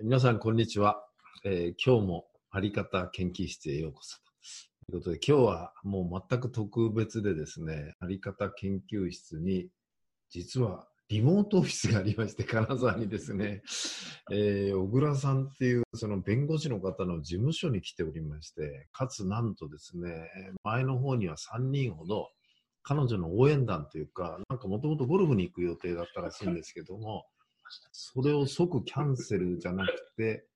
皆さん、こんにちは、えー、今日もあり方研究室へようこそ。ということで、今日はもう全く特別でですね、あり方研究室に、実はリモートオフィスがありまして、金沢にですね、えー、小倉さんっていうその弁護士の方の事務所に来ておりまして、かつなんとですね、前の方には3人ほど、彼女の応援団というか、なんかもともとゴルフに行く予定だったらしいんですけども、それを即キャンセルじゃなくて、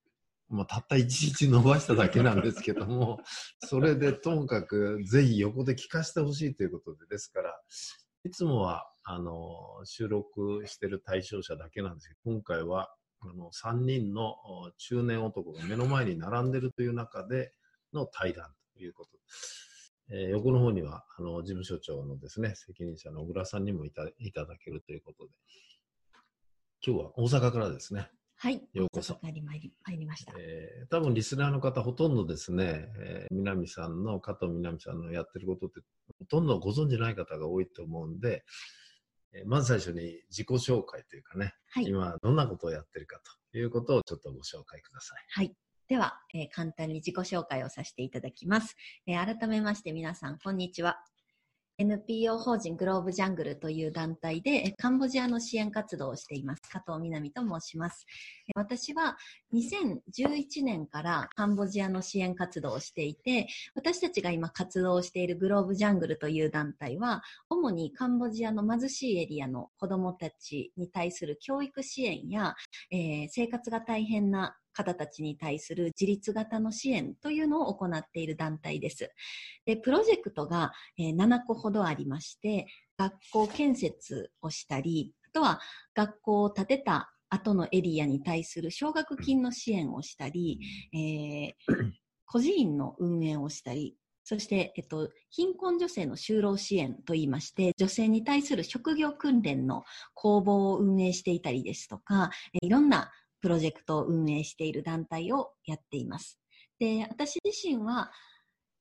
まあ、たった一日伸ばしただけなんですけども、それでともかくぜひ横で聞かせてほしいということで、ですから、いつもは、あの、収録してる対象者だけなんですけど、今回は、あの、3人の中年男が目の前に並んでるという中での対談ということえー、横の方には、あの、事務所長のですね、責任者の小倉さんにもいたいただけるということで、今日は大阪からですね。はい。ようこそ。参り参りました。えー、多分リスナーの方ほとんどですね、えー、南さんの、加藤南さんのやってることってほとんどご存じない方が多いと思うんで、えー、まず最初に自己紹介というかね、はい、今どんなことをやってるかということをちょっとご紹介ください。はい。では、えー、簡単に自己紹介をさせていただきます。えー、改めまして皆さん、こんにちは。NPO 法人グローブジャングルという団体でカンボジアの支援活動をしています。加藤みなみと申します。私は2011年からカンボジアの支援活動をしていて、私たちが今活動しているグローブジャングルという団体は、主にカンボジアの貧しいエリアの子供たちに対する教育支援や、えー、生活が大変な方たちに対する自立型の支援というのを行っている団体です。でプロジェクトが、えー、7個ほどありまして、学校建設をしたり、あとは学校を建てた後のエリアに対する奨学金の支援をしたり、えー、孤児院の運営をしたり、そして、えっと、貧困女性の就労支援といいまして、女性に対する職業訓練の公募を運営していたりですとか、いろんなプロジェクトを運営している団体をやっています。で、私自身は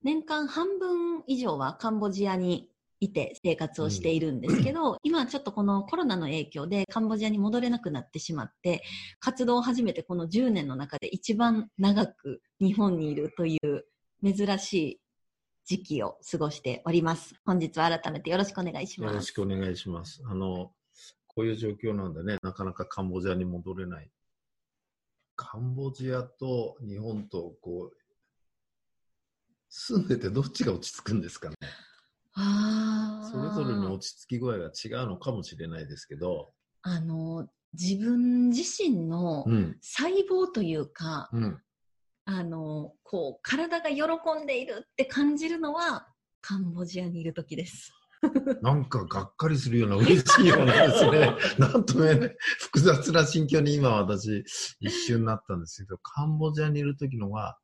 年間半分以上はカンボジアにいて生活をしているんですけど、うん、今ちょっとこのコロナの影響でカンボジアに戻れなくなってしまって、活動を始めてこの10年の中で一番長く日本にいるという珍しい時期を過ごしております。本日は改めてよろしくお願いします。よろしくお願いします。あの、こういう状況なんでね、なかなかカンボジアに戻れないカンボジアと日本とこう住んでてどっちが落ち着くんですかね。それぞれの落ち着き具合が違うのかもしれないですけど。あの自分自身の細胞というか、うん、あのこう体が喜んでいるって感じるのはカンボジアにいる時です。なんかがっかりするような嬉しいようなですね、なんとも言えない、複雑な心境に今私一瞬なったんですけど、カンボジアにいる時のは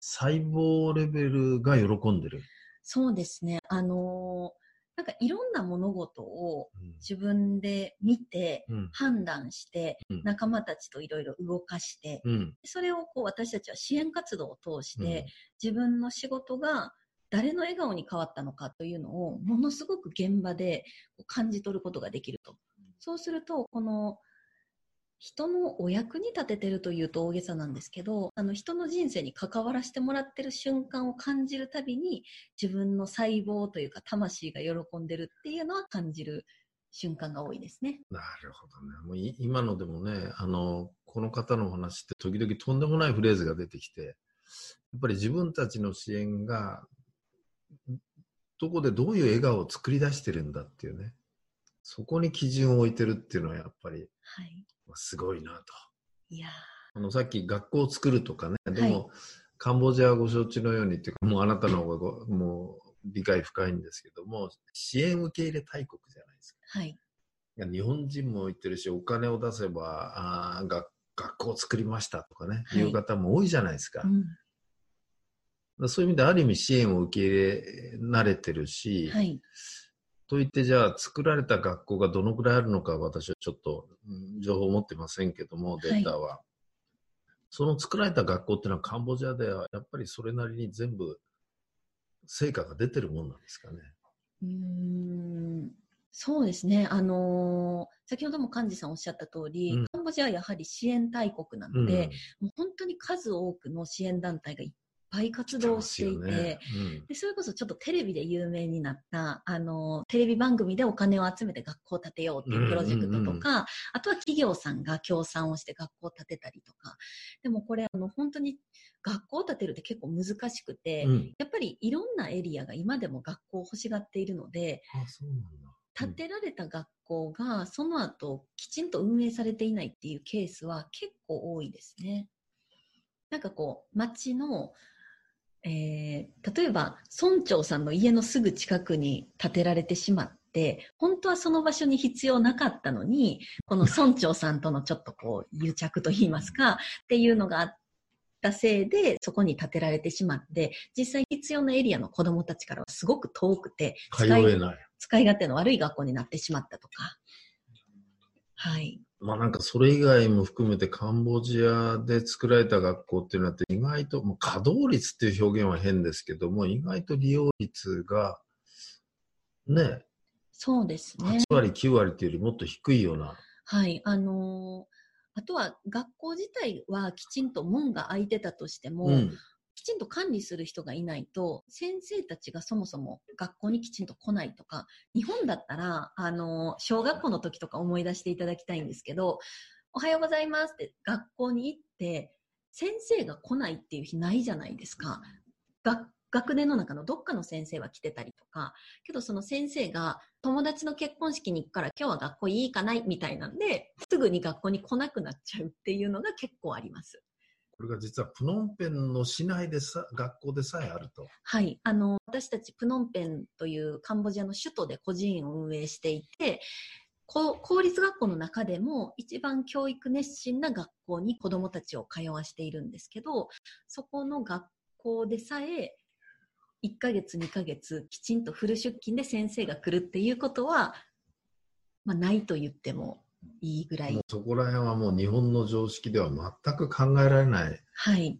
細胞レベルが喜んでる。そうですね。あのー、なんかいろんな物事を自分で見て、うん、判断して、うん、仲間たちといろいろ動かして、うん、それをこう私たちは支援活動を通して、自分の仕事が誰の笑顔に変わったのかというのをものすごく現場で感じ取ることができると。そうすると、この人のお役に立ててるというと大げさなんですけど、あの人の人生に関わらせてもらってる瞬間を感じるたびに自分の細胞というか魂が喜んでるっていうのは感じる瞬間が多いですね。なるほどね。もう今のでもね、あの、この方のお話って時々とんでもないフレーズが出てきて、やっぱり自分たちの支援がどこでどういう笑顔を作り出してるんだっていうね、そこに基準を置いてるっていうのはやっぱり、はい、すごいなと。いやあのさっき学校を作るとかね、でも、はい、カンボジアはご承知のようにっていうか、もうあなたの方がもう理解深いんですけども、支援受け入れ大国じゃないですか。はい。日本人も言ってるし、お金を出せば、あ学学校を作りましたとかね、はい、いう方も多いじゃないですか。うんそういう意味である意味支援を受け入れ慣れてるし、はい、といってじゃあ作られた学校がどのくらいあるのか私はちょっと、うん、情報を持ってませんけどもデータは、はい、その作られた学校っていうのはカンボジアではやっぱりそれなりに全部成果が出てるもんなんですかね。うーん。そうですね、あのー先ほども幹事さんおっしゃった通り、うん。カンボジアはやはり支援大国なので、もう本当に数多くの支援団体がいっぱい活動していて、ね。でそれこそちょっとテレビで有名になったあのテレビ番組でお金を集めて学校を建てようっていうプロジェクトとか、うんうんうん。あとは企業さんが協賛をして学校を建てたりとか。でもこれあの本当に学校を建てるって結構難しくて、うん。うんやっぱりいろんなエリアが今でも学校を欲しがっているのであそうなんだ。建てられた学校がその後きちんと運営されていないっていうケースは結構多いですね。なんかこう町のえー例えば村長さんの家のすぐ近くに建てられてしまって本当はその場所に必要なかったのにこの村長さんとのちょっとこう癒着といいますかっていうのがあったせいでそこに建てられてしまって実際必要なエリアの子どもたちからはすごく遠くて通使いえない。使い勝手の悪い学校になってしまったとか。はい。まあなんかそれ以外も含めてカンボジアで作られた学校っていうのは意外と、もう稼働率っていう表現は変ですけども、意外と利用率がね、そうですね8。割、9割っていうよりもっと低いような。はい。あのーあとは学校自体はきちんと門が開いてたとしても、うん。きちんと管理する人がいないと、先生たちがそもそも学校にきちんと来ないとか、日本だったら、あの、小学校の時とか思い出していただきたいんですけど、おはようございますって学校に行って、先生が来ないっていう日ないじゃないですか。学年の中のどっかの先生は来てたりとか、けどその先生が友達の結婚式に行くから今日は学校いいかないみたいなんで、すぐに学校に来なくなっちゃうっていうのが結構あります。これが実はプノンペンの市内でさ、学校でさえあると。はい、あの私たちプノンペンというカンボジアの首都で個人園を運営していて公立学校の中でも一番教育熱心な学校に子どもたちを通わしているんですけどそこの学校でさえ1ヶ月2ヶ月きちんとフル出勤で先生が来るっていうことは、まあ、ないと言ってもいいぐらいそこら辺はもう日本の常識では全く考えられない。はい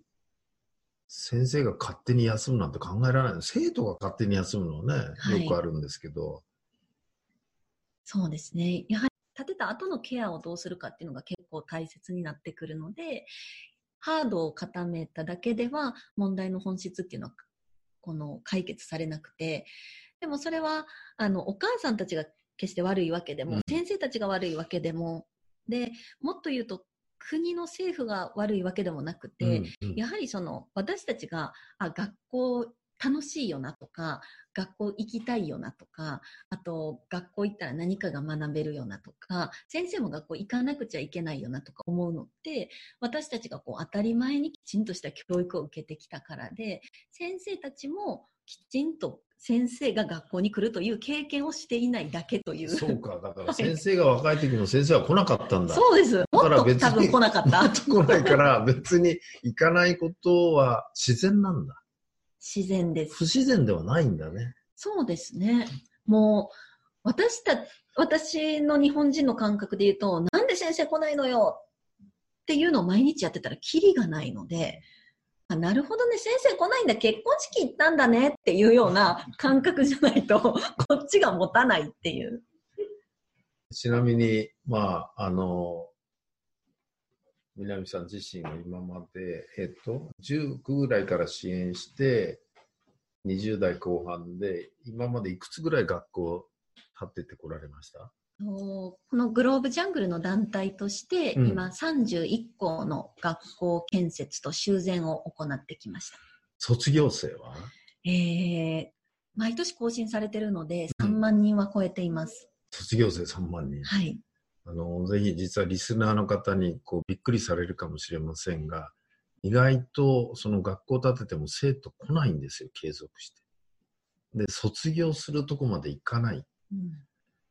先生が勝手に休むなんて考えられない。生徒が勝手に休むのはね、はいよくあるんですけど。そうですね。やはり建てた後のケアをどうするかっていうのが結構大切になってくるので、ハードを固めただけでは問題の本質っていうのはこの解決されなくて、でもそれはあのお母さんたちが決して悪いわけでも、うん。先生たちが悪いわけでも、でもっと言うと国の政府が悪いわけでもなくて、うんうん。やはりその私たちがあ学校楽しいよなとか学校行きたいよなとかあと学校行ったら何かが学べるよなとか先生も学校行かなくちゃいけないよなとか思うのって私たちがこう当たり前にきちんとした教育を受けてきたからで先生たちもきちんと先生が学校に来るという経験をしていないだけという。そうか、だから先生が若い時も先生は来なかったんだ。そうです。もっとから別に多分来なかった。もっと来ないから、別に行かないことは自然なんだ。自然です不。自然ではないんだね。そうですね。もう、私た、私の日本人の感覚で言うと、なんで先生来ないのよっていうのを毎日やってたらキリがないので、あなるほどね、先生来ないんだ、結婚式行ったんだねっていうような感覚じゃないと、こっちが持たないっていう。ちなみに、まあ、あの、南さん自身が今まで、えっと、19ぐらいから支援して、20代後半で、今までいくつぐらい学校建ててこられました？このグローブジャングルの団体として、うん今31校の学校建設と修繕を行ってきました。卒業生は？えー、毎年更新されてるので、3うん万人は超えています。卒業生3万人。はい。あの、ぜひ実はリスナーの方にこうびっくりされるかもしれませんが、意外とその学校建てても生徒来ないんですよ、継続して。で、卒業するとこまで行かない。うん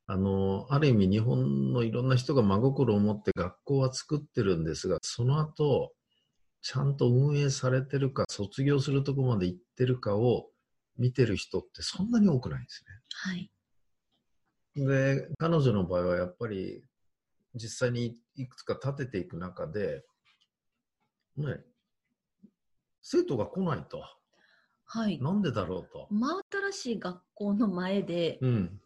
あの、ある意味日本のいろんな人が真心を持って学校は作ってるんですが、その後、ちゃんと運営されてるか、卒業するとこまで行ってるかを見てる人ってそんなに多くないんですはい。ね。で、彼女の場合はやっぱり実際にいくつか建てていく中で、ね、生徒が来ないと。はい。なんでだろうと。真新しい学校の前で、うん。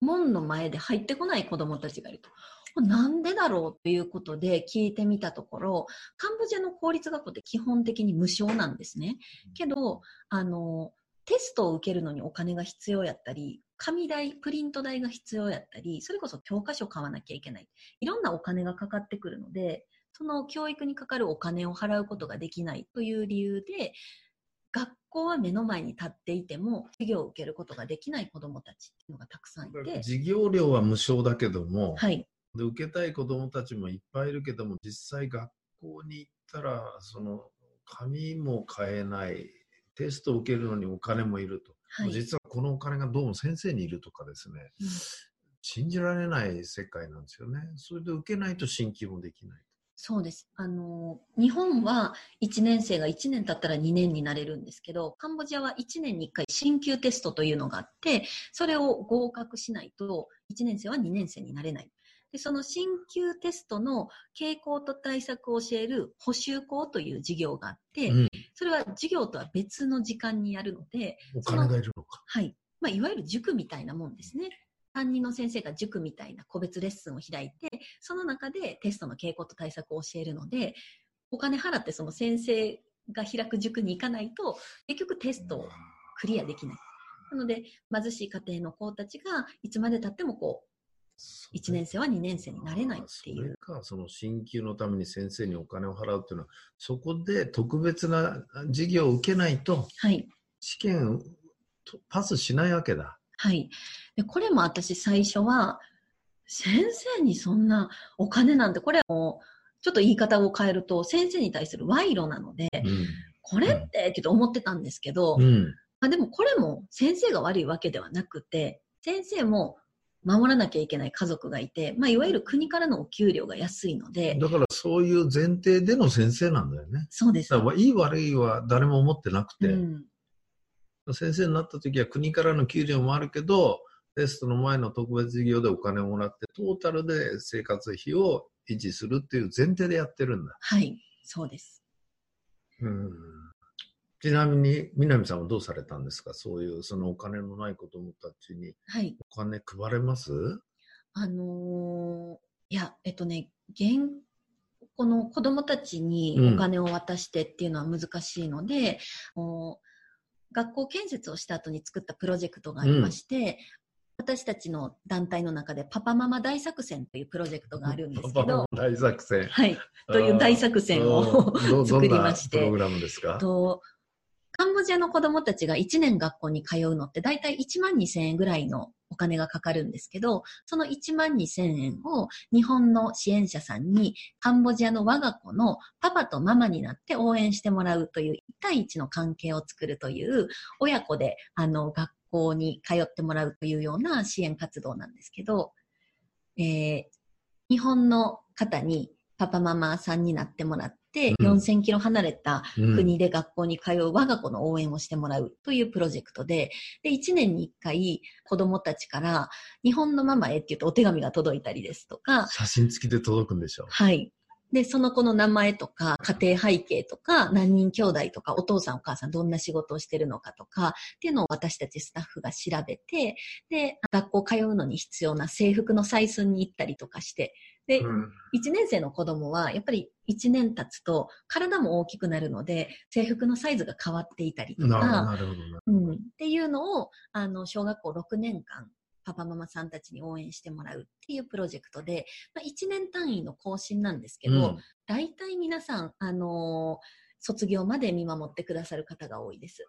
門の前で入ってこない子供たちがいると。なんでだろうということで聞いてみたところ、カンボジアの公立学校って基本的に無償なんですね。けど、あの、テストを受けるのにお金が必要やったり、紙代、プリント代が必要やったり、それこそ教科書買わなきゃいけない。いろんなお金がかかってくるので、その教育にかかるお金を払うことができないという理由で、学校は目の前に立っていても、授業を受けることができない子どもたちっていうのがたくさんいて、授業料は無償だけども、はい。で受けたい子どもたちもいっぱいいるけども、実際学校に行ったら、その紙も買えない、テストを受けるのにお金もいると。はい。実はこのお金がどうも先生にいるとかですね、うん信じられない世界なんですよね。それで受けないと進級もできない。そうです。あの、日本は1年生が1年経ったら2年になれるんですけど、カンボジアは1年に1回進級テストというのがあって、それを合格しないと1年生は2年生になれない。で、その進級テストの傾向と対策を教える補習校という授業があって、うん、それは授業とは別の時間にやるので、お金がいるのか。はい。まあ、いわゆる塾みたいなもんですね。担任の先生が塾みたいな個別レッスンを開いて、その中でテストの傾向と対策を教えるので、お金払ってその先生が開く塾に行かないと、結局テストをクリアできない。なので、貧しい家庭の子たちがいつまで経ってもこう、1年生は2年生になれないっていう。それか、その進級のために先生にお金を払うっていうのは、そこで特別な授業を受けないと、はい。試験をパスしないわけだ。はい。で、これも私最初は、先生にそんなお金なんて、これはもう、ちょっと言い方を変えると、先生に対する賄賂なので、これって、って思ってたんですけど、うん。うん。まあ、でもこれも先生が悪いわけではなくて、先生も守らなきゃいけない家族がいて、まあ、いわゆる国からのお給料が安いので、だからそういう前提での先生なんだよね。そうです。だからいい悪いは誰も思ってなくて、うん、先生になった時は国からの給料もあるけど、テストの前の特別授業でお金をもらって、トータルで生活費を維持するっていう前提でやってるんだ。はい、そうです。うんちなみに、南さんはどうされたんですか？そういう、そのお金のない子供たちにはい。お金配れます？あのーいや、えっとね、現、この子供たちにお金を渡してっていうのは難しいので、もう学校建設をした後に作ったプロジェクトがありまして、私たちの団体の中でパパママ大作戦というプロジェクトがあるんですけど、大作戦。はい、という大作戦を作りましてどんなプログラムですか？とカンボジアの子供たちが1年学校に通うのって大体1万2000円ぐらいのお金がかかるんですけど、その1万2000円を日本の支援者さんにカンボジアの我が子のパパとママになって応援してもらうという1対1の関係を作るという親子であの学校に通ってもらうというような支援活動なんですけど、えー日本の方にパパママさんになってもらって、うん。4000キロ離れたうん。国で学校に通う我が子の応援をしてもらうというプロジェクトで、で、1年に1回子供たちから日本のママへって言うとお手紙が届いたりですとか、写真付きで届くんでしょはい。で、その子の名前とか、家庭背景とか、何人兄弟とか、お父さんお母さんどんな仕事をしてるのかとか、っていうのを私たちスタッフが調べて、で、学校通うのに必要な制服の採寸に行ったりとかして、で、うん1年生の子供は、やっぱり1年経つと体も大きくなるので、制服のサイズが変わっていたりとなか、なるほどな。うん、っていうのを、あの、小学校6年間、パパママさんたちに応援してもらうっていうプロジェクトで、まあ、1年単位の更新なんですけど、うん大体皆さん、あのー卒業まで見守ってくださる方が多いです。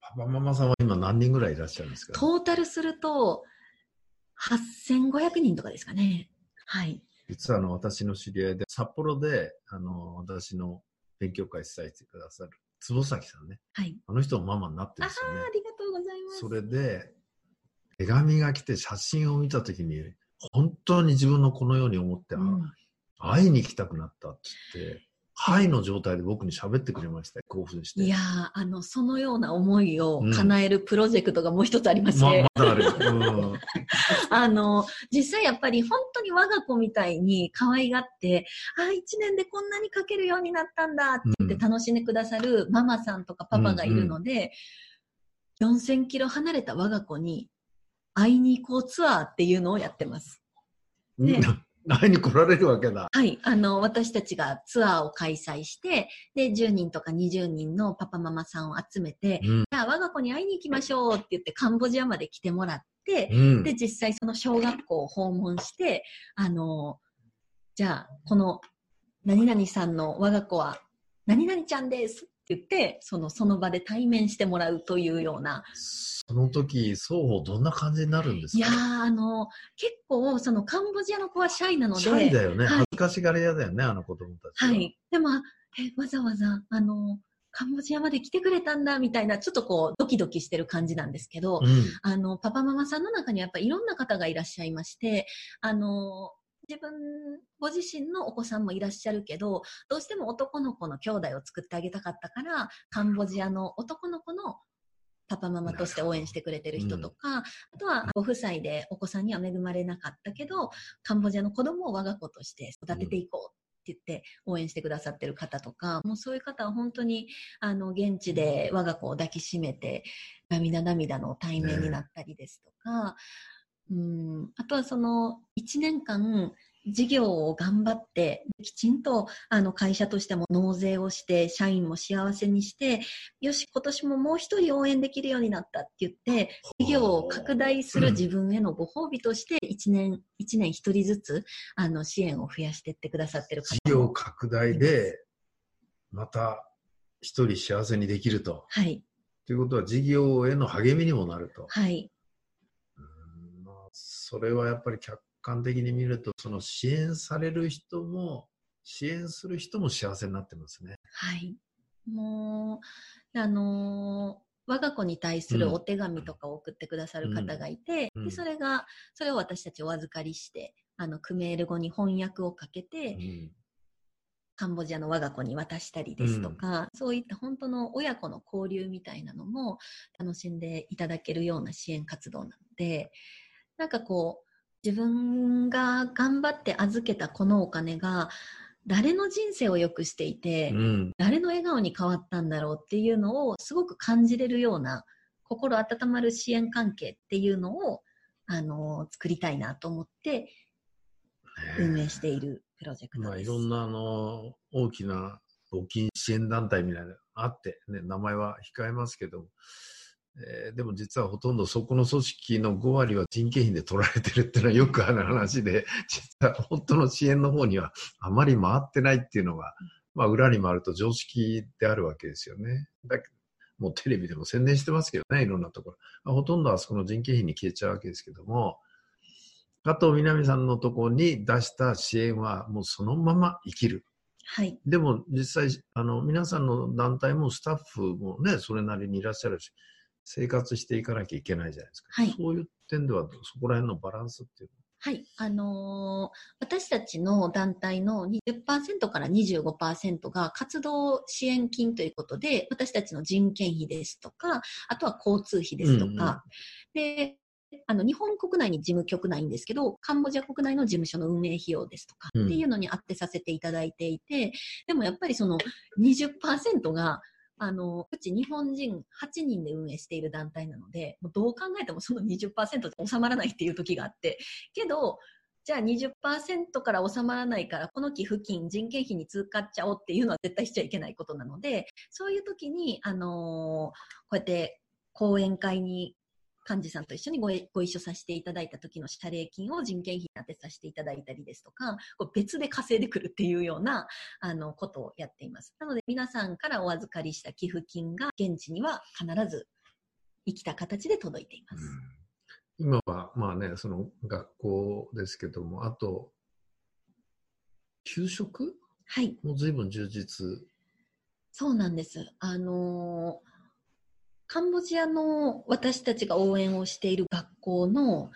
パパママさんは今何人ぐらいいらっしゃるんですか？トータルすると、8500人とかですかね。はい。実はあの私の知り合いで札幌であの私の勉強会主催してくださる坪崎さんねはい。あの人もママになってああるんですよねありがとうございます。それで手紙が来て写真を見た時に本当に自分のこのように思って、あうん会いに行きたくなったって言ってハイの状態で僕に喋ってくれました。よ興奮して。いやー、あの、そのような思いを叶えるプロジェクトがもう一つありましまて、まだある。うん。あの、実際やっぱり本当に我が子みたいに可愛がって、あ、一年でこんなに描けるようになったんだって言って楽しんでくださるママさんとかパパがいるので、4000キロ離れた我が子に会いに行こうツアーっていうのをやってます。ね会いに来られるわけだ。はい。あの、私たちがツアーを開催して、で、10人とか20人のパパママさんを集めて、うんじゃあ我が子に会いに行きましょうって言ってカンボジアまで来てもらって、うんで、実際その小学校を訪問して、あの、じゃあ、この、何々さんの我が子は、何々ちゃんです言って、その、その場で対面してもらうというような。その時、双方どんな感じになるんですか？いやー、あの、結構、そのカンボジアの子はシャイなので、シャイだよね。はい恥ずかしがり屋だよね、あの子供たちは。はい。でも、え、わざわざ、あの、カンボジアまで来てくれたんだ、みたいな、ちょっとこう、ドキドキしてる感じなんですけど、うん。あの、パパママさんの中にはやっぱりいろんな方がいらっしゃいまして、あの、自分、ご自身のお子さんもいらっしゃるけど、どうしても男の子の兄弟を作ってあげたかったから、カンボジアの男の子のパパママとして応援してくれてる人とか、あとはご夫妻でお子さんには恵まれなかったけど、カンボジアの子供を我が子として育てていこうって言って応援してくださってる方とか、もうそういう方は本当に、あの、現地で我が子を抱きしめて、涙涙の対面になったりですとか、うん、あとはその1年間事業を頑張って、きちんとあの会社としても納税をして、社員も幸せにして、よし、今年ももう一人応援できるようになったって言って、事業を拡大する自分へのご褒美として、1年、一年一人ずつ、あの、支援を増やしていってくださってる方事業も。拡大で、また一人幸せにできると。はい、ということは、事業への励みにもなると。はい、それはやっぱり客観的に見ると、その支援される人も、支援する人も幸せになってますね。はい。もう、あのー我が子に対するお手紙とかを送ってくださる方がいて、うんうん。でそれが、それを私たちお預かりして、あの、クメール語に翻訳をかけて、うん。カンボジアの我が子に渡したりですとか、そういった本当の親子の交流みたいなのも楽しんでいただけるような支援活動なので、なんかこう、自分が頑張って預けたこのお金が、誰の人生を良くしていて、うん。誰の笑顔に変わったんだろうっていうのをすごく感じれるような心温まる支援関係っていうのをあの作りたいなと思って運営しているプロジェクまあ、トです。いろんなあの大きな募金支援団体みたいなのがあって、ね、名前は控えますけども、えーでも実はほとんどそこの組織の5割は人件費で取られてるっていうのはよくある話で、実は本当の支援の方にはあまり回ってないっていうのが、まあ、裏に回ると常識であるわけですよね。だけもうテレビでも宣伝してますけどね、いろんなところ。まあほとんどあそこの人件費に消えちゃうわけですけども、加藤みなみさんのところに出した支援はもうそのまま生きる。はい。でも実際、あの、皆さんの団体もスタッフもね、それなりにいらっしゃるし、生活していかなきゃいけないじゃないですか。はい。そういう点では、そこら辺のバランスっていうは？い。あのー私たちの団体の20%から25%が活動支援金ということで、私たちの人件費ですとか、あとは交通費ですとか、で、あの、日本国内に事務局ないんですけど、カンボジア国内の事務所の運営費用ですとか、うん。っていうのに当てさせていただいていて、でもやっぱりその20%が、あの、うち日本人8人で運営している団体なので、もうどう考えてもその20%で収まらないっていう時があって、けど、じゃあ20%から収まらないから、この寄付金、人件費に使っちゃおうっていうのは絶対しちゃいけないことなので、そういう時に、あのーこうやって講演会に幹事さんと一緒にごご一緒させていただいた時の謝礼金を人件費に当てさせていただいたりですとか、こう別で稼いでくるっていうようなあのことをやっています。なので皆さんからお預かりした寄付金が現地には必ず生きた形で届いています。今は、まあね、その学校ですけども、あと、給食はい。も随分充実。そうなんです。あのーカンボジアの私たちが応援をしている学校の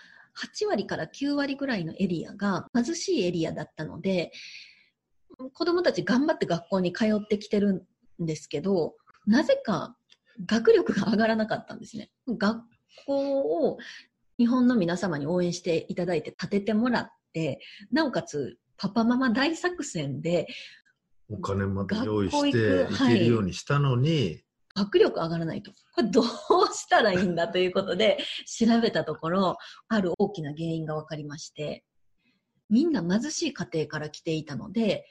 8割から9割ぐらいのエリアが貧しいエリアだったので、子供たち頑張って学校に通ってきてるんですけど、なぜか学力が上がらなかったんですね。学校を日本の皆様に応援していただいて建ててもらって、なおかつパパママ大作戦でお金まで用意して行けるようにしたのに、学力上がらないと。これどうしたらいいんだということで調べたところ、ある大きな原因が分かりまして、みんな貧しい家庭から来ていたので、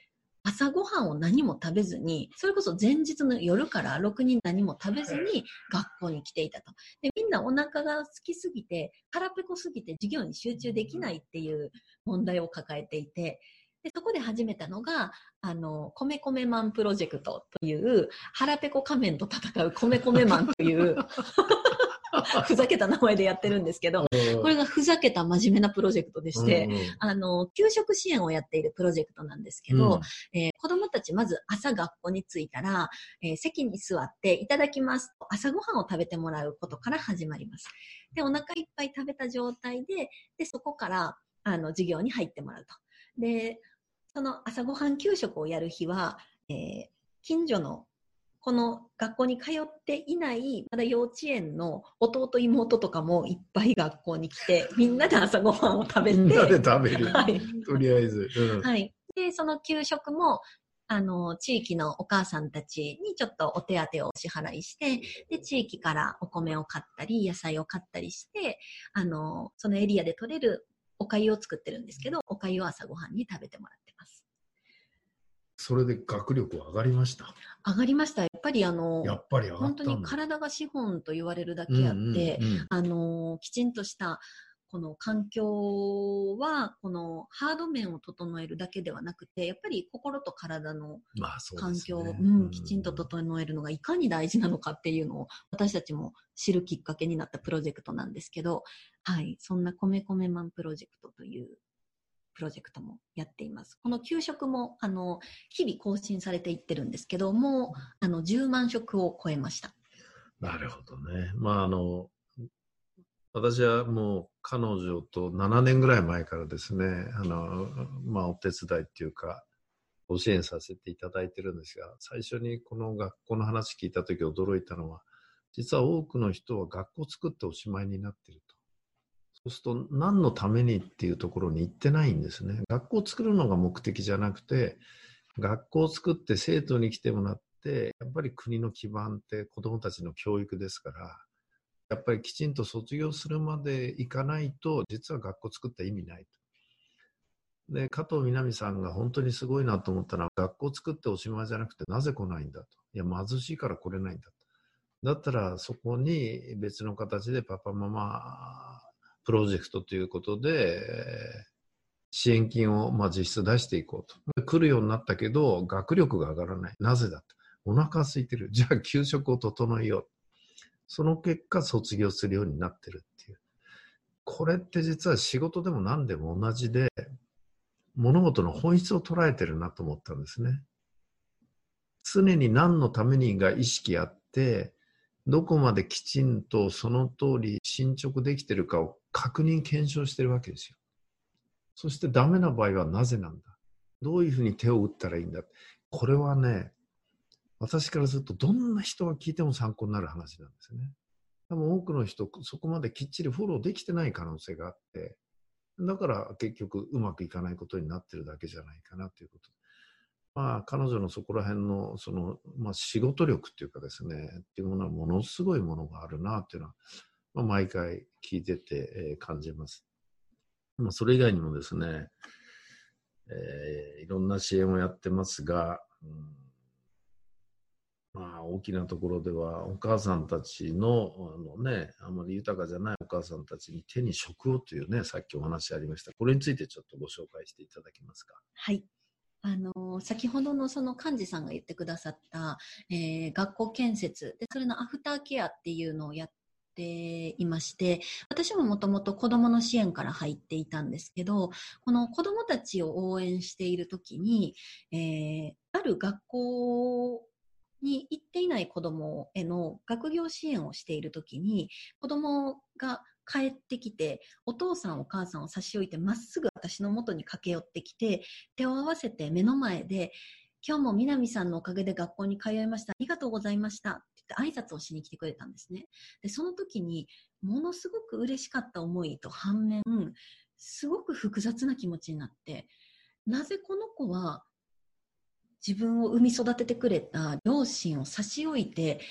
朝ごはんを何も食べずに、それこそ前日の夜からろくに何も食べずに学校に来ていたと。で、みんなお腹が空きすぎて、腹ペコすぎて授業に集中できないっていう問題を抱えていて、でそこで始めたのが、あの、米米マンプロジェクトという、腹ペコ仮面と戦う米米マンという ふざけた名前でやってるんですけど、これがふざけた真面目なプロジェクトでして、あの、給食支援をやっているプロジェクトなんですけど、うん、えー、子供たちまず朝学校に着いたら、えー、席に座っていただきますと朝ごはんを食べてもらうことから始まります。で、お腹いっぱい食べた状態で、で、そこから、あの、授業に入ってもらうと。で、その朝ごはん給食をやる日は、えー、近所のこの学校に通っていないまだ幼稚園の弟妹とかもいっぱい学校に来て みんなで朝ごはんを食べてみんなで食べる、はい、とりあえず、うん、はい、でその給食もあの地域のお母さんたちにちょっとお手当をお支払いしてで地域からお米を買ったり野菜を買ったりしてあのそのエリアで取れるお粥を作ってるんですけどお粥を朝ごはんに食べてもらってそれで学力は上がりました？上がりました。やっぱりあの、やっぱり本当に体が資本と言われるだけあって、うんうんうん、あの、きちんとしたこの環境は、このハード面を整えるだけではなくて、やっぱり心と体の環境を、まあね、うん、きちんと整えるのがいかに大事なのかっていうのを私たちも知るきっかけになったプロジェクトなんですけど、はい、そんな米米マンプロジェクトというプロジェクトもやっています。この給食も、あの、日々更新されていってるんですけども、あの、10万食を超えました。なるほどね。まあ、あの、私はもう彼女と7年ぐらい前からですね、あの、まあ、お手伝いっていうか、ご支援させていただいてるんですが、最初にこの学校の話聞いた時驚いたのは、実は多くの人は学校作っておしまいになっている。そうすると何のためにっていうところに行ってないんですね。学校を作るのが目的じゃなくて、学校を作って生徒に来てもらって、やっぱり国の基盤って子供たちの教育ですから、やっぱりきちんと卒業するまでいかないと、実は学校作った意味ないと。で、加藤みなみさんが本当にすごいなと思ったのは、学校を作っておしまいじゃなくて、なぜ来ないんだと。いや、貧しいから来れないんだと。だったら、そこに別の形でパパママプロジェクトということで、支援金をまあ実質出していこうと。来るようになったけど、学力が上がらない。なぜだと。お腹空いてる。じゃあ給食を整えよう。その結果、卒業するようになってるっていう。これって実は仕事でも何でも同じで、物事の本質を捉えてるなと思ったんですね。常に何のためにが意識あって、どこまできちんとその通り進捗できてるかを確認検証してるわけですよ。そしてダメな場合はなぜなんだ？どういうふうに手を打ったらいいんだ？これはね、私からするとどんな人が聞いても参考になる話なんですね。多分多くの人、そこまできっちりフォローできてない可能性があって、だから結局うまくいかないことになってるだけじゃないかなということ。まあ彼女のそこら辺のその、まあ、仕事力っていうかですね、っていうものはものすごいものがあるなっていうのはまあ、毎回聞いてて、えー、感じます。まあ、それ以外にもですね、えー、いろんな支援をやってますが、うん、まあ、大きなところでは、お母さんたちの、あのね、あまり豊かじゃないお母さんたちに手に職をというね、さっきお話ありました。これについてちょっとご紹介していただけますか？はい。あの先ほどのその幹事さんが言ってくださった、えー、学校建設でそれのアフターケアっていうのをやっていまして、私ももともと子供の支援から入っていたんですけど、この子供たちを応援しているときに、えー、ある学校に行っていない子供への学業支援をしているときに、子供が帰ってきて、お父さんお母さんを差し置いて、まっすぐ私の元に駆け寄ってきて、手を合わせて目の前で、今日も南さんのおかげで学校に通いました。ありがとうございました。って挨拶をしに来てくれたんですね。で、その時に、ものすごく嬉しかった思いと反面、すごく複雑な気持ちになって、なぜこの子は自分を産み育ててくれた両親を差し置いて、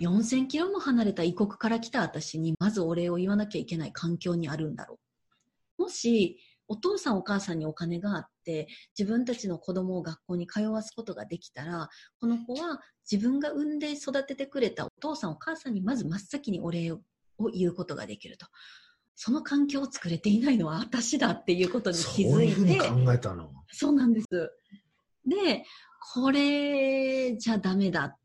4000キロも離れた異国から来た私にまずお礼を言わなきゃいけない環境にあるんだろう。もし、お父さんお母さんにお金があって自分たちの子供を学校に通わすことができたらこの子は自分が産んで育ててくれたお父さんお母さんにまず真っ先にお礼を言うことができると。その環境を作れていないのは私だっていうことに気づいて。そういうふうに考えたの？そうなんです。で、これじゃダメだ。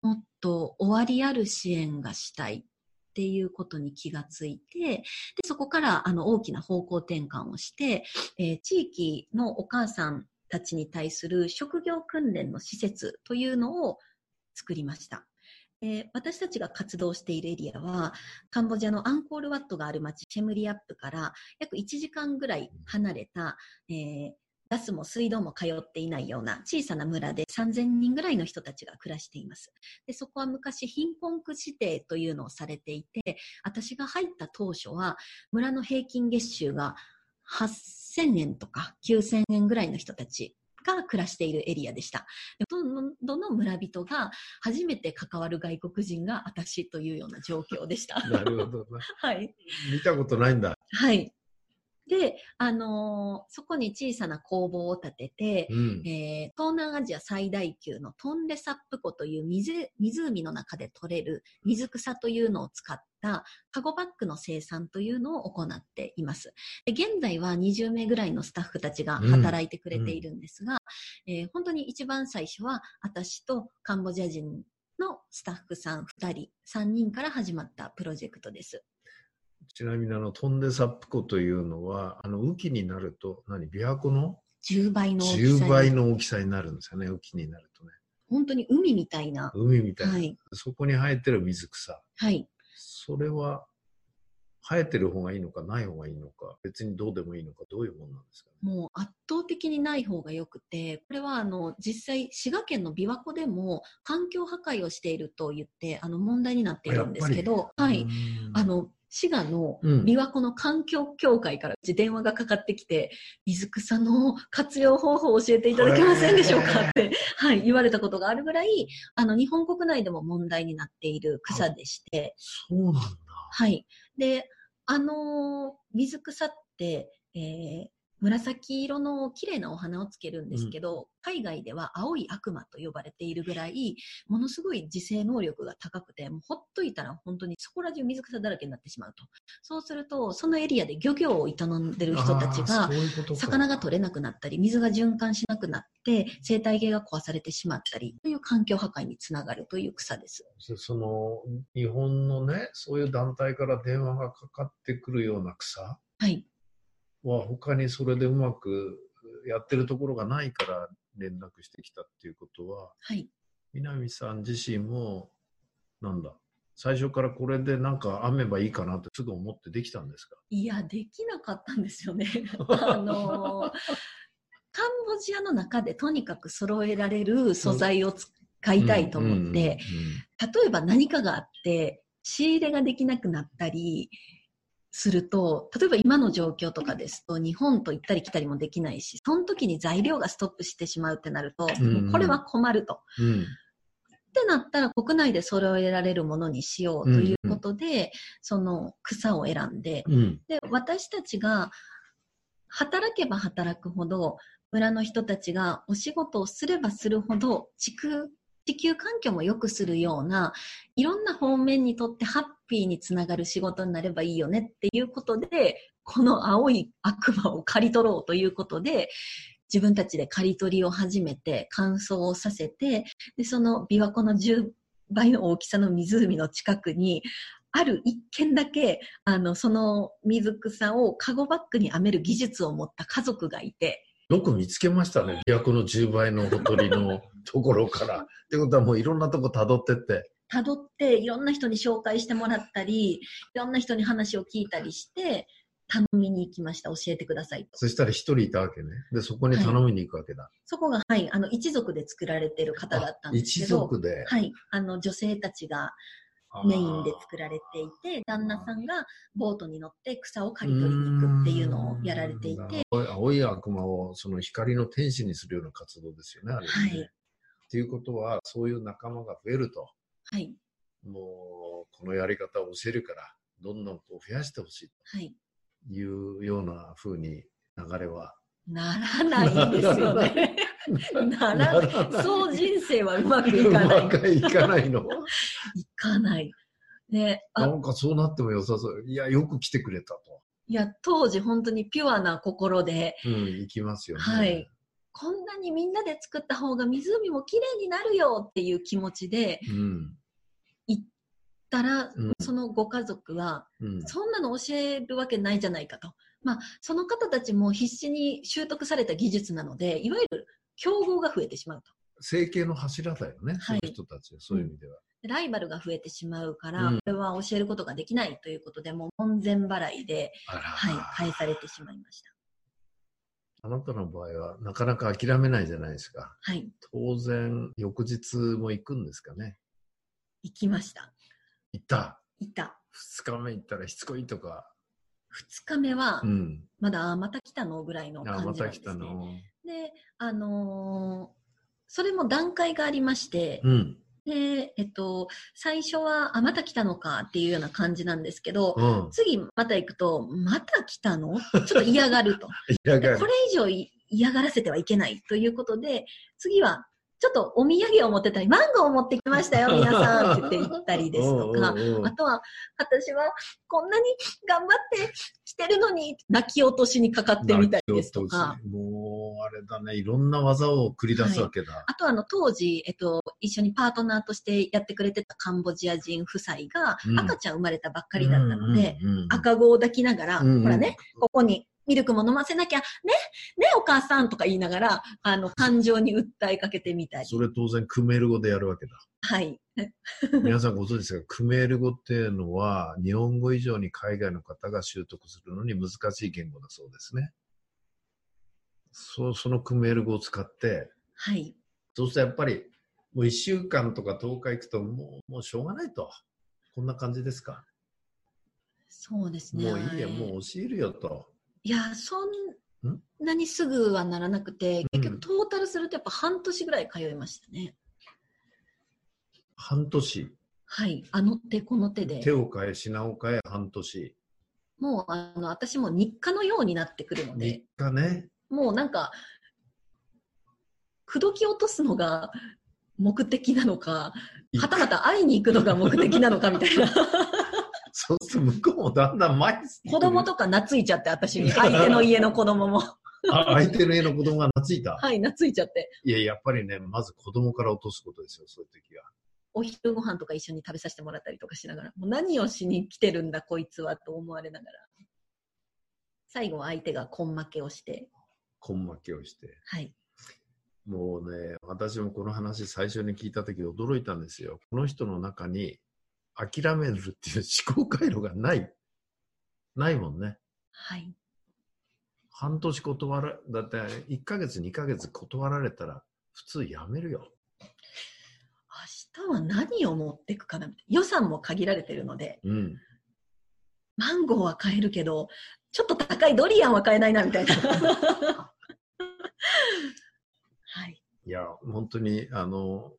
もっと終わりある支援がしたいっっていうことに気がついて、でそこからあの大きな方向転換をして、えー、地域のお母さんたちに対する職業訓練の施設というのを作りました。えー、私たちが活動しているエリアは、カンボジアのアンコールワットがある町、チェムリアップから約1時間ぐらい離れた、えー、ガスも水道も通っていないような小さな村で3000人ぐらいの人たちが暮らしています。でそこは昔貧困区指定というのをされていて、私が入った当初は村の平均月収が8000円とか9000円ぐらいの人たちが暮らしているエリアでした。どどの村人が初めて関わる外国人が私というような状況でした。なるほど はい。見たことないんだ。はい。で、あのー、そこに小さな工房を建てて、うん、えー、東南アジア最大級のトンレサップ湖という水湖の中で取れる水草というのを使ったカゴバッグの生産というのを行っています。で現在は20名ぐらいのスタッフたちが働いてくれているんですが、うんうん、えー、本当に一番最初は私とカンボジア人のスタッフさん2人、3人から始まったプロジェクトです。ちなみにあのトンデサップ湖というのはあの雨季になると何琵琶湖の？10倍の大きさ10倍の大きさになるんですよね雨季になるとね。本当に海みたいな。海みたいな、はい、そこに生えてる水草。はい。それは生えてる方がいいのかない方がいいのか別にどうでもいいのかどういうものなんですか、ね、もう圧倒的にない方がよくてこれはあの実際滋賀県の琵琶湖でも環境破壊をしていると言ってあの問題になっているんですけどはい。あの滋賀の琵琶湖の環境協会からうち電話がかかってきて、水草の活用方法を教えていただけませんでしょうか？って、はい、言われたことがあるぐらい、あの、日本国内でも問題になっている草でして。そうなんだ。はい。で、あの水草って、えー、紫色の綺麗なお花をつけるんですけど、うん、海外では青い悪魔と呼ばれているぐらい、ものすごい自制能力が高くて、もうほっといたら本当にそこら中水草だらけになってしまうと。そうすると、そのエリアで漁業を営んでる人たちが、魚が取れなくなったり、水が循環しなくなって、生態系が壊されてしまったり、という環境破壊につながるという草です。その、日本のね、そういう団体から電話がかかってくるような草？はい。は他にそれでうまくやってるところがないから連絡してきたっていうことは、はい、南さん自身もなんだ？最初からこれでなんか編めばいいかなってすぐ思ってできたんですか？いやできなかったんですよね。あのカンボジアの中でとにかく揃えられる素材を使いたいと思って、例えば何かがあって仕入れができなくなったりすると、例えば今の状況とかですと、日本と行ったり来たりもできないし、その時に材料がストップしてしまうってなると、うん。これは困ると。うん、ってなったら国内で揃えられるものにしようということで、うんうん、その草を選んで、うん、で、私たちが働けば働くほど、村の人たちがお仕事をすればするほど、地区地球環境も良くするような、いろんな方面にとってハッピーにつながる仕事になればいいよねっていうことで、この青い悪魔を刈り取ろうということで、自分たちで刈り取りを始めて、乾燥をさせて、で、その琵琶湖の10倍の大きさの湖の近くに、ある一軒だけ、あの、その水草をカゴバッグに編める技術を持った家族がいて、よく見つけましたね。琵琶湖の10倍のほとりのところから。ってことはもういろんなとこ辿ってって。辿って、いろんな人に紹介してもらったり、いろんな人に話を聞いたりして、頼みに行きました。教えてくださいと。そしたら一人いたわけね。で、そこに頼みに行くわけだ。そこが、はい、あの、一族で作られてる方だったんです一けど、族で？はい、あの、女性たちがメインで作られていて、旦那さんがボートに乗って草を刈り取りに行くっていうのをやられていて、青い青い悪魔をその光の天使にするような活動ですよね、あれね。はいっていうことは、そういう仲間が増えると、はい、もうこのやり方を教えるから、どんどんこう増やしてほしいはい。というような風に流れは。ならないんですよね。ならない。そう人生はうまくいかなうまくいかないの。い。いかない。ね、あなんかそうなっても良さそう。いや、よく来てくれたと。いや、当時本当にピュアな心で、うん、行きますよね。はい。こんなにみんなで作った方が湖も綺麗になるよっていう気持ちでうん。たら、うんそのご家族は、うん。そんなの教えるわけないじゃないかと。まあ、その方たちも必死に習得された技術なので、いわゆる競合が増えてしまうと。整形の柱だよね、はいその人たちは、そういう意味では。ライバルが増えてしまうから、うんこれは教えることができないということで、もう門前払いで、はい、返されてしまいました。あなたの場合はなかなか諦めないじゃないですか。はい、当然、翌日も行くんですかね。行きました。行った。いた。二日目行ったらしつこいとか。二日目はう、ん。まだ、あまた来たのぐらいの感じなんです、ね。た来たの。で、あのーそれも段階がありまして、うん。で、えっと、最初は、あ、また来たのかっていうような感じなんですけど、うん。次また行くと、また来たの？ちょっと嫌がると。嫌がる。でこれ以上い嫌がらせてはいけないということで、次は、ちょっとお土産を持ってたり、マンゴーを持ってきましたよ、皆さんって言って行ったりですとか、あとは、私はこんなに頑張って来てるのに、泣き落としにかかってみたりですとか、もう、あれだね、いろんな技を繰り出すわけだ。あとあの当時、えっと、一緒にパートナーとしてやってくれてたカンボジア人夫妻がうん。赤ちゃん生まれたばっかりだったので、赤子を抱きながら、ほらね、ここにミルクも飲ませなきゃ、ね、ね、お母さんとか言いながら、あの、感情に訴えかけてみたり。それ当然クメール語でやるわけだ。はい。皆さんご存知ですが、クメール語っていうのは、日本語以上に海外の方が習得するのに難しい言語だそうですね。そう、そのクメール語を使って、はい。そうするとやっぱり、もう1週間とか10日行くと、もう、もうしょうがないと。こんな感じですか？そうですね。もういいや、はいもう教えるよと。いや、そんんなにすぐはならなくて、うん結局トータルするとやっぱ半年ぐらい通いましたね。半年？はい。あの手この手で。手を変え、品を変え、半年。もう、あの、私も日課のようになってくるので3、日ね。もうなんか、口説き落とすのが 目的なのか、はたまた会いに行くのが目的なのかみたいな。そうすると向こうもだんだん前に子供とか懐いちゃって、私に。相手の家の子供も。あ相手の家の子供が懐いた。はい、懐いちゃって。いや、やっぱりね、まず子供から落とすことですよ、そういう時は。お昼ご飯とか一緒に食べさせてもらったりとかしながら、もう何をしに来てるんだ、こいつは、と思われながら。最後は相手が根負けをして、根負けをして。はい。もうね、私もこの話最初に聞いた時驚いたんですよ。この人の中に諦めるっていう思考回路がない。ないもんね。はい。半年断ら、だって1ヶ月2ヶ月断られたら普通やめるよ。明日は何を持っていくかなみたいな。予算も限られてるので、うん。マンゴーは買えるけど、ちょっと高いドリアンは買えないな、みたいな。はい。いや、本当に、あの、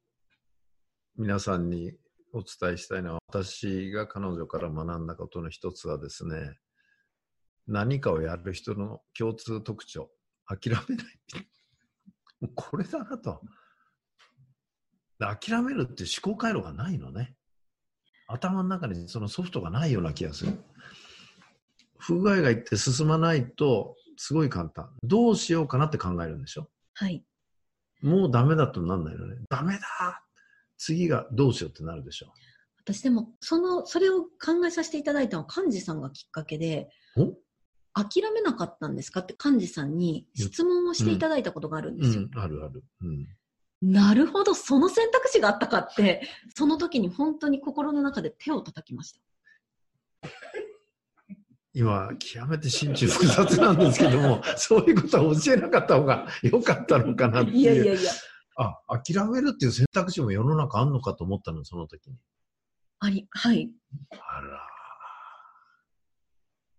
皆さんにお伝えしたいのは、私が彼女から学んだことの一つはですね、何かをやる人の共通特徴、諦めない。これだなと。諦めるって思考回路がないのね。頭の中にそのソフトがないような気がする。不具合がいって進まないと、すごい簡単。どうしようかなって考えるんでしょはい。もうダメだとなんないのね。ダメだ次がどうしようってなるでしょ。私でも、その、それを考えさせていただいたのは、幹事さんがきっかけで、お？諦めなかったんですかって幹事さんに質問をしていただいたことがあるんですよ。うん、あるある。うん。なるほど、その選択肢があったかって、その時に本当に心の中で手を叩きました。今、極めて心中複雑なんですけども、そういうことは教えなかった方が良かったのかなっていう。いやいやいや、あ、諦めるっていう選択肢も世の中あんのかと思ったの、その時に。あり、はい。あら。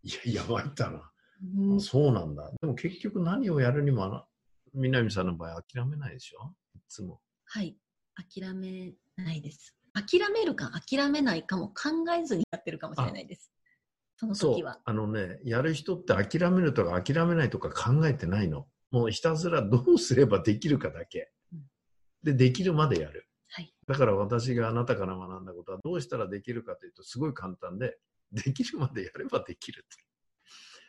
いやいや、参ったな。うんそうなんだ。でも結局何をやるにも南さんの場合諦めないでしょ？いつも。はい。諦めないです。諦めるか諦めないかも考えずにやってるかもしれないです。その時は。。あのね、やる人って諦めるとか諦めないとか考えてないの。もうひたすらどうすればできるかだけうん。で、できるまでやる。はい。だから私があなたから学んだことはどうしたらできるかというとすごい簡単で、できるまでやればできる。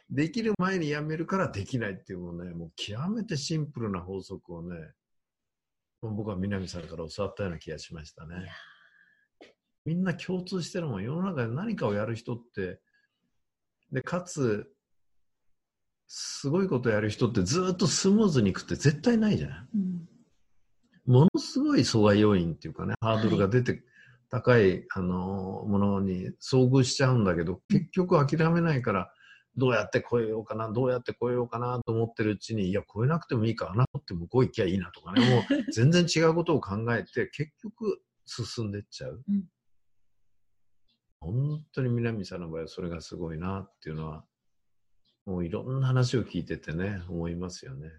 できる前にやめるからできないっていうもうね、もう極めてシンプルな法則をね、僕は南さんから教わったような気がしましたね。みんな共通してるもん。世の中で何かをやる人って、で、かつ、すごいことやる人ってずっとスムーズにいくって絶対ないじゃない。うんものすごい阻害要因っていうかね、ハードルが出て、高い、あのーものに遭遇しちゃうんだけど、結局諦めないから、どうやって超えようかな、どうやって超えようかなと思ってるうちに、いや、超えなくてもいいか、穴掘って向こう行きゃいいなとかね、もう全然違うことを考えて、結局進んでっちゃう。うん本当に南さんの場合はそれがすごいなっていうのは、もういろんな話を聞いててね、思いますよね。